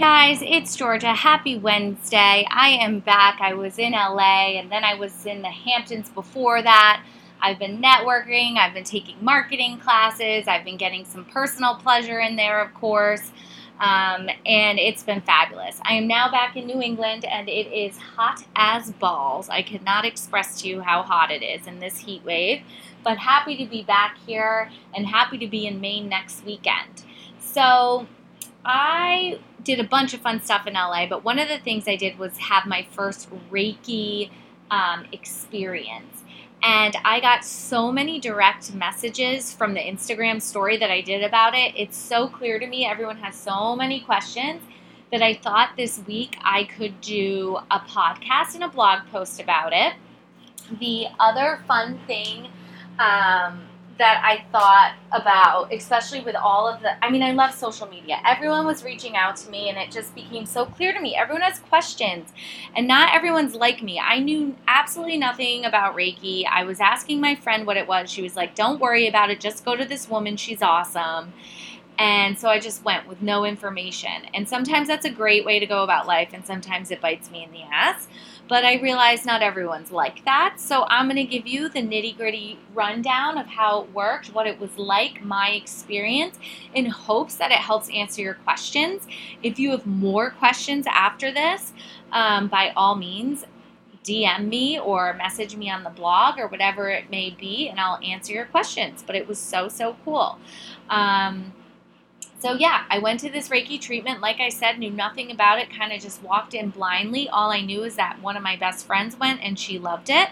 guys, it's Georgia. Happy Wednesday. I am back. I was in LA and then I was in the Hamptons before that. I've been networking, I've been taking marketing classes, I've been getting some personal pleasure in there, of course, um, and it's been fabulous. I am now back in New England and it is hot as balls. I cannot express to you how hot it is in this heat wave, but happy to be back here and happy to be in Maine next weekend. So, I did a bunch of fun stuff in LA, but one of the things I did was have my first Reiki um, experience. And I got so many direct messages from the Instagram story that I did about it. It's so clear to me. Everyone has so many questions that I thought this week I could do a podcast and a blog post about it. The other fun thing um, that I thought about, especially with all of the, I mean, I love social media. Everyone was reaching out to me, and it just became so clear to me. Everyone has questions, and not everyone's like me. I knew absolutely nothing about Reiki. I was asking my friend what it was. She was like, Don't worry about it, just go to this woman. She's awesome. And so I just went with no information. And sometimes that's a great way to go about life, and sometimes it bites me in the ass. But I realize not everyone's like that. So I'm going to give you the nitty gritty rundown of how it worked, what it was like, my experience, in hopes that it helps answer your questions. If you have more questions after this, um, by all means, DM me or message me on the blog or whatever it may be, and I'll answer your questions. But it was so, so cool. Um, so, yeah, I went to this Reiki treatment. Like I said, knew nothing about it, kind of just walked in blindly. All I knew is that one of my best friends went and she loved it.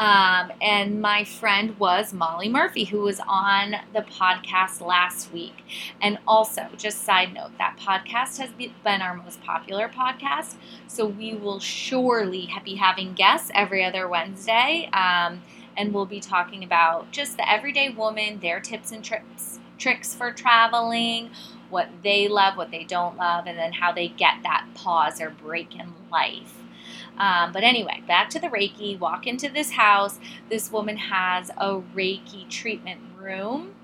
Um, and my friend was Molly Murphy, who was on the podcast last week. And also, just side note, that podcast has been our most popular podcast. So we will surely be having guests every other Wednesday. Um, and we'll be talking about just the everyday woman, their tips and tricks tricks for traveling, what they love, what they don't love, and then how they get that pause or break in life. Um, but anyway, back to the Reiki. Walk into this house. This woman has a Reiki treatment room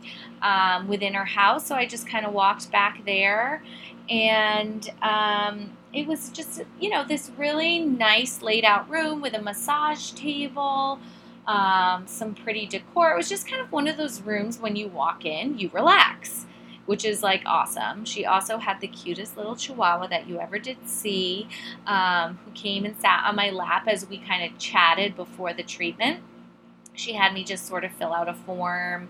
um, within her house. So I just kind of walked back there, and um, it was just, you know, this really nice laid out room with a massage table um, some pretty decor. It was just kind of one of those rooms when you walk in, you relax, which is like awesome. She also had the cutest little chihuahua that you ever did see, um, who came and sat on my lap as we kind of chatted before the treatment. She had me just sort of fill out a form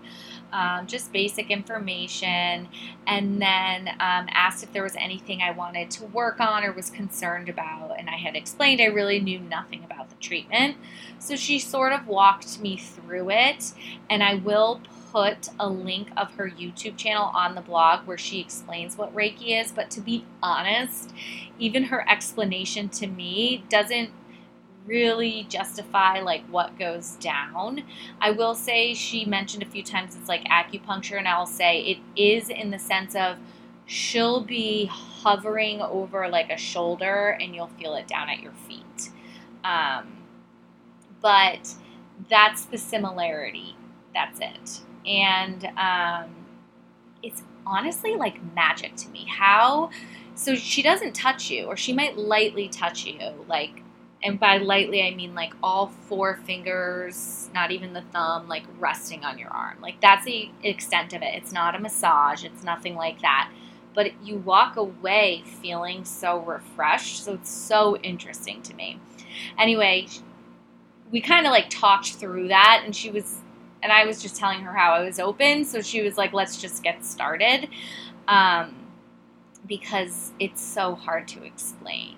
um, just basic information, and then um, asked if there was anything I wanted to work on or was concerned about. And I had explained I really knew nothing about the treatment. So she sort of walked me through it, and I will put a link of her YouTube channel on the blog where she explains what Reiki is. But to be honest, even her explanation to me doesn't really justify like what goes down. I will say she mentioned a few times it's like acupuncture, and I'll say it is in the sense of she'll be hovering over like a shoulder and you'll feel it down at your feet. Um, but that's the similarity. That's it. And um, it's honestly like magic to me. How so she doesn't touch you, or she might lightly touch you, like and by lightly I mean like all four fingers, not even the thumb, like resting on your arm. Like that's the extent of it. It's not a massage, it's nothing like that. But you walk away feeling so refreshed. So it's so interesting to me. Anyway, we kind of like talked through that, and she was, and I was just telling her how I was open. So she was like, let's just get started. Um, because it's so hard to explain.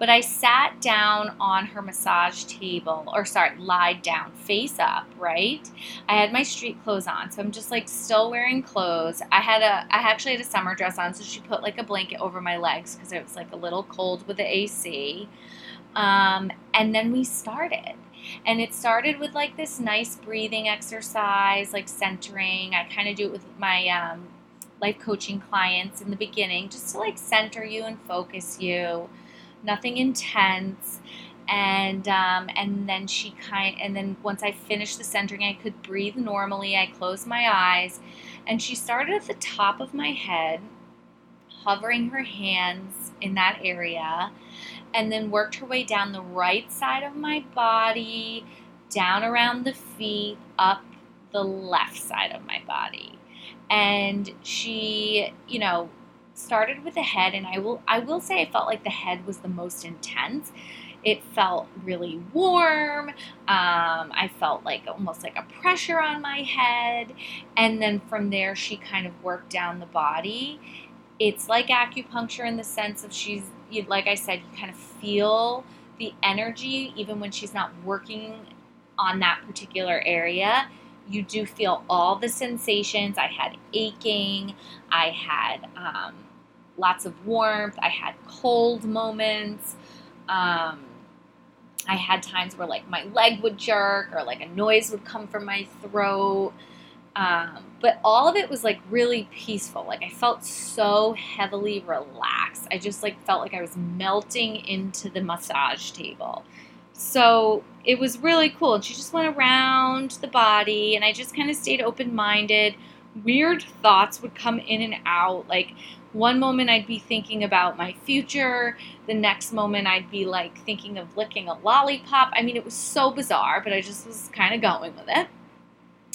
But I sat down on her massage table, or sorry, lied down, face up, right? I had my street clothes on, so I'm just like still wearing clothes. I had a, I actually had a summer dress on, so she put like a blanket over my legs because it was like a little cold with the AC. Um, and then we started. And it started with like this nice breathing exercise, like centering. I kind of do it with my um, life coaching clients in the beginning, just to like center you and focus you nothing intense. And um, and then she kind and then once I finished the centering, I could breathe normally. I closed my eyes, and she started at the top of my head, hovering her hands in that area, and then worked her way down the right side of my body, down around the feet, up the left side of my body. And she, you know, started with the head and I will I will say I felt like the head was the most intense. It felt really warm. Um, I felt like almost like a pressure on my head. And then from there, she kind of worked down the body. It's like acupuncture in the sense of she's, like I said, you kind of feel the energy even when she's not working on that particular area you do feel all the sensations. I had aching, I had um, lots of warmth, I had cold moments. Um, I had times where like my leg would jerk or like a noise would come from my throat. Um, but all of it was like really peaceful. Like I felt so heavily relaxed. I just like felt like I was melting into the massage table. So it was really cool. And she just went around the body, and I just kind of stayed open minded. Weird thoughts would come in and out. Like one moment I'd be thinking about my future, the next moment I'd be like thinking of licking a lollipop. I mean, it was so bizarre, but I just was kind of going with it.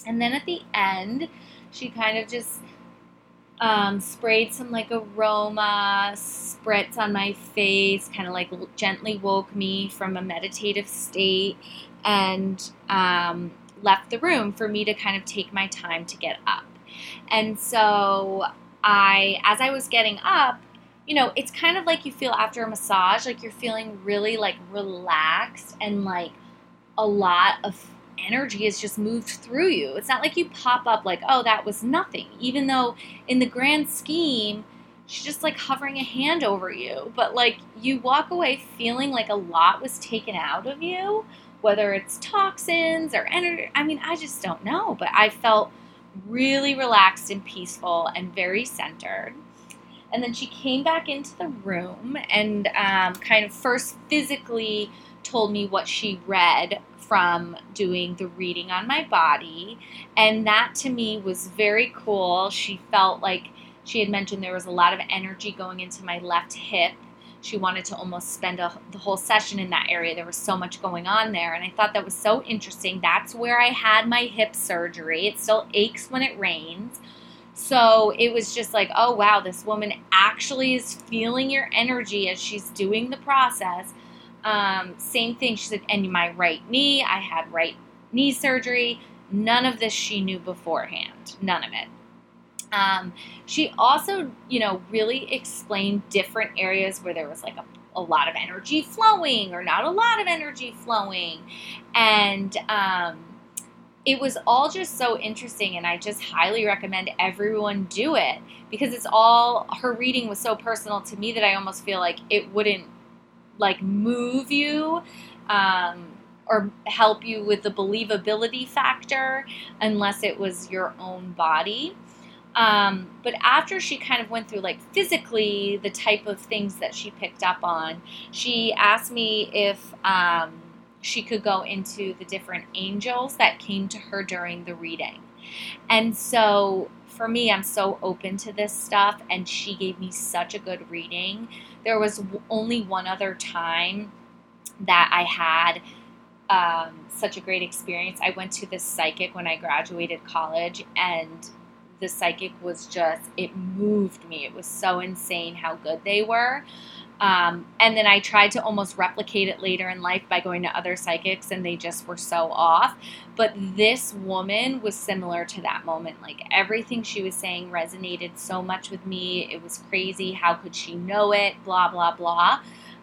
And then at the end, she kind of just um, sprayed some like aroma spritz on my face, kind of like gently woke me from a meditative state, and um, left the room for me to kind of take my time to get up. And so I, as I was getting up, you know, it's kind of like you feel after a massage, like you're feeling really like relaxed and like a lot of energy has just moved through you. It's not like you pop up like, oh, that was nothing, even though in the grand scheme, she's just like hovering a hand over you. But like you walk away feeling like a lot was taken out of you, whether it's toxins or energy. I mean, I just don't know. But I felt really relaxed and peaceful and very centered. And then she came back into the room and um, kind of first physically told me what she read from doing the reading on my body. And that to me was very cool. She felt like she had mentioned there was a lot of energy going into my left hip. She wanted to almost spend a, the whole session in that area. There was so much going on there. And I thought that was so interesting. That's where I had my hip surgery. It still aches when it rains. So it was just like, oh, wow, this woman actually is feeling your energy as she's doing the process um, same thing. She said, and my right knee, I had right knee surgery. None of this she knew beforehand. None of it. Um, she also, you know, really explained different areas where there was like a, a lot of energy flowing or not a lot of energy flowing. And um, it was all just so interesting. And I just highly recommend everyone do it because it's all, her reading was so personal to me that I almost feel like it wouldn't like move you um, or help you with the believability factor unless it was your own body. Um, but after she kind of went through like physically the type of things that she picked up on, she asked me if um, she could go into the different angels that came to her during the reading. And so for me, I'm so open to this stuff, and she gave me such a good reading. There was only one other time that I had um, such a great experience. I went to this psychic when I graduated college, and the psychic was just, it moved me. It was so insane how good they were. Um, and then I tried to almost replicate it later in life by going to other psychics, and they just were so off. But this woman was similar to that moment. Like everything she was saying resonated so much with me. It was crazy. How could she know it? Blah blah blah.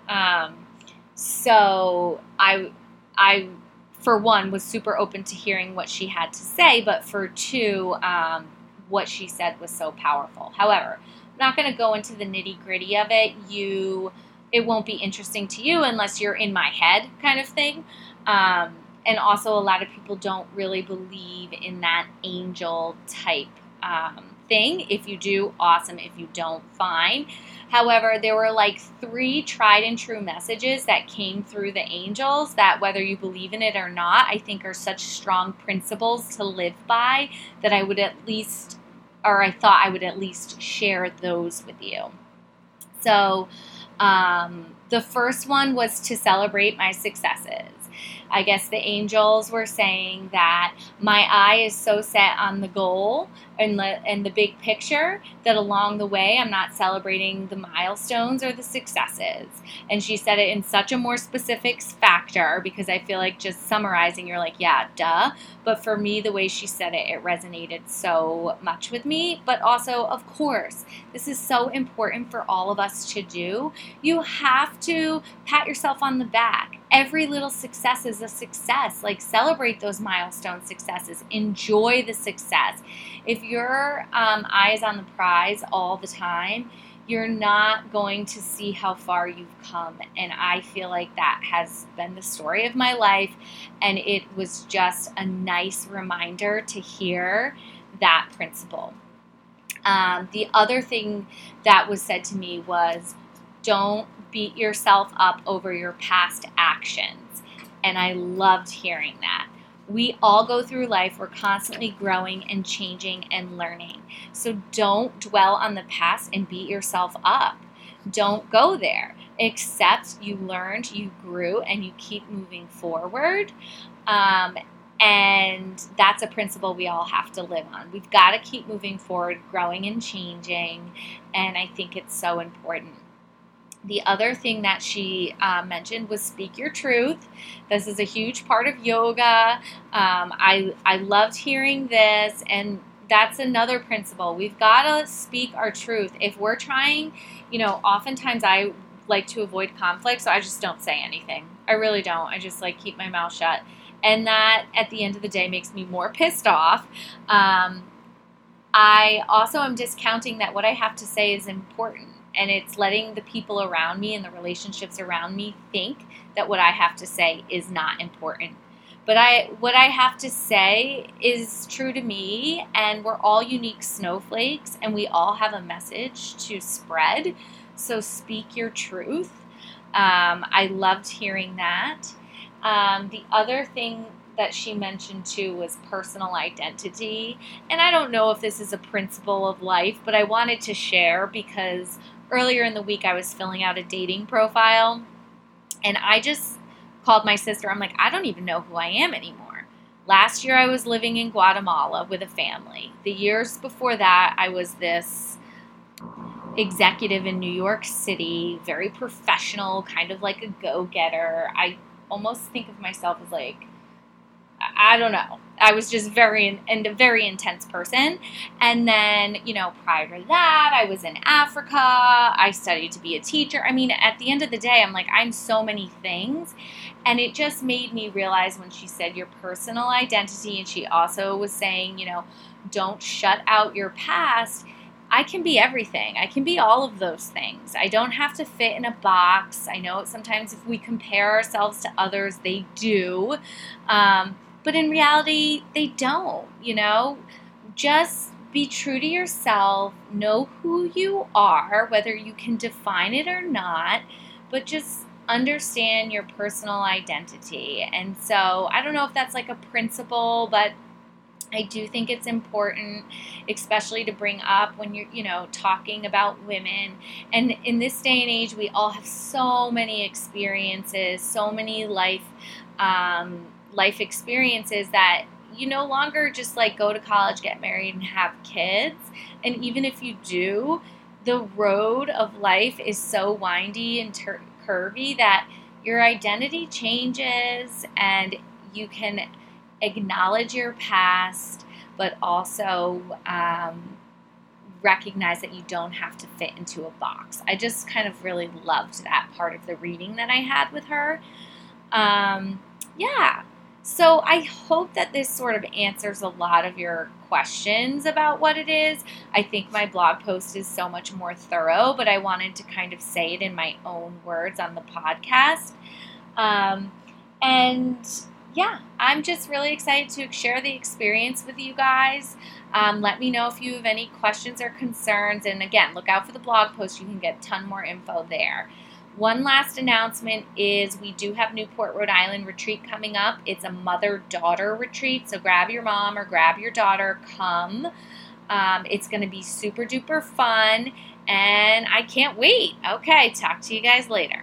Um, so I, I, for one, was super open to hearing what she had to say. But for two, um, what she said was so powerful. However I'm not going to go into the nitty gritty of it. You, it won't be interesting to you unless you're in my head, kind of thing. Um, and also, a lot of people don't really believe in that angel type um, thing. If you do, awesome. If you don't, fine. However, there were like three tried and true messages that came through the angels that, whether you believe in it or not, I think are such strong principles to live by that I would at least or I thought I would at least share those with you. So, um, the first one was to celebrate my successes. I guess the angels were saying that my eye is so set on the goal and the, and the big picture that along the way I'm not celebrating the milestones or the successes. And she said it in such a more specific factor because I feel like just summarizing, you're like, yeah, duh. But for me, the way she said it, it resonated so much with me. But also, of course, this is so important for all of us to do. You have to pat yourself on the back. Every little success is a success. Like, celebrate those milestone successes, enjoy the success. If your um, eye is on the prize all the time, you're not going to see how far you've come. And I feel like that has been the story of my life. And it was just a nice reminder to hear that principle. Um, the other thing that was said to me was don't beat yourself up over your past actions. And I loved hearing that. We all go through life, we're constantly growing and changing and learning. So don't dwell on the past and beat yourself up. Don't go there. Accept you learned, you grew, and you keep moving forward. Um, and that's a principle we all have to live on. We've got to keep moving forward, growing and changing. And I think it's so important. The other thing that she uh, mentioned was speak your truth. This is a huge part of yoga. Um, I, I loved hearing this, and that's another principle. We've got to speak our truth. If we're trying, you know, oftentimes I like to avoid conflict, so I just don't say anything. I really don't. I just like keep my mouth shut. And that at the end of the day makes me more pissed off. Um, I also am discounting that what I have to say is important and it's letting the people around me and the relationships around me think that what I have to say is not important. But I what I have to say is true to me and we're all unique snowflakes and we all have a message to spread. So speak your truth. Um, I loved hearing that. Um, the other thing that she mentioned too was personal identity. And I don't know if this is a principle of life, but I wanted to share because earlier in the week I was filling out a dating profile and I just called my sister. I'm like, I don't even know who I am anymore. Last year I was living in Guatemala with a family. The years before that I was this executive in New York City, very professional, kind of like a go-getter. I almost think of myself as like I don't know. I was just very and a very intense person. And then, you know, prior to that, I was in Africa. I studied to be a teacher. I mean, at the end of the day, I'm like, I'm so many things. And it just made me realize when she said your personal identity, and she also was saying, you know, don't shut out your past. I can be everything. I can be all of those things. I don't have to fit in a box. I know sometimes if we compare ourselves to others, they do. Um, but in reality, they don't, you know? Just be true to yourself, know who you are, whether you can define it or not, but just understand your personal identity. And so I don't know if that's like a principle, but I do think it's important, especially to bring up when you're, you know, talking about women. And in this day and age, we all have so many experiences, so many life um, life experiences that you no longer just like go to college, get married, and have kids. And even if you do, the road of life is so windy and ter- curvy that your identity changes and you can acknowledge your past, but also um, recognize that you don't have to fit into a box. I just kind of really loved that part of the reading that I had with her. Um, yeah, so I hope that this sort of answers a lot of your questions about what it is. I think my blog post is so much more thorough, but I wanted to kind of say it in my own words on the podcast. Um, and yeah, I'm just really excited to share the experience with you guys. Um, let me know if you have any questions or concerns. And again, look out for the blog post. You can get a ton more info there. One last announcement is we do have Newport, Rhode Island retreat coming up. It's a mother daughter retreat, so grab your mom or grab your daughter, come. Um, it's going to be super duper fun, and I can't wait. Okay, talk to you guys later.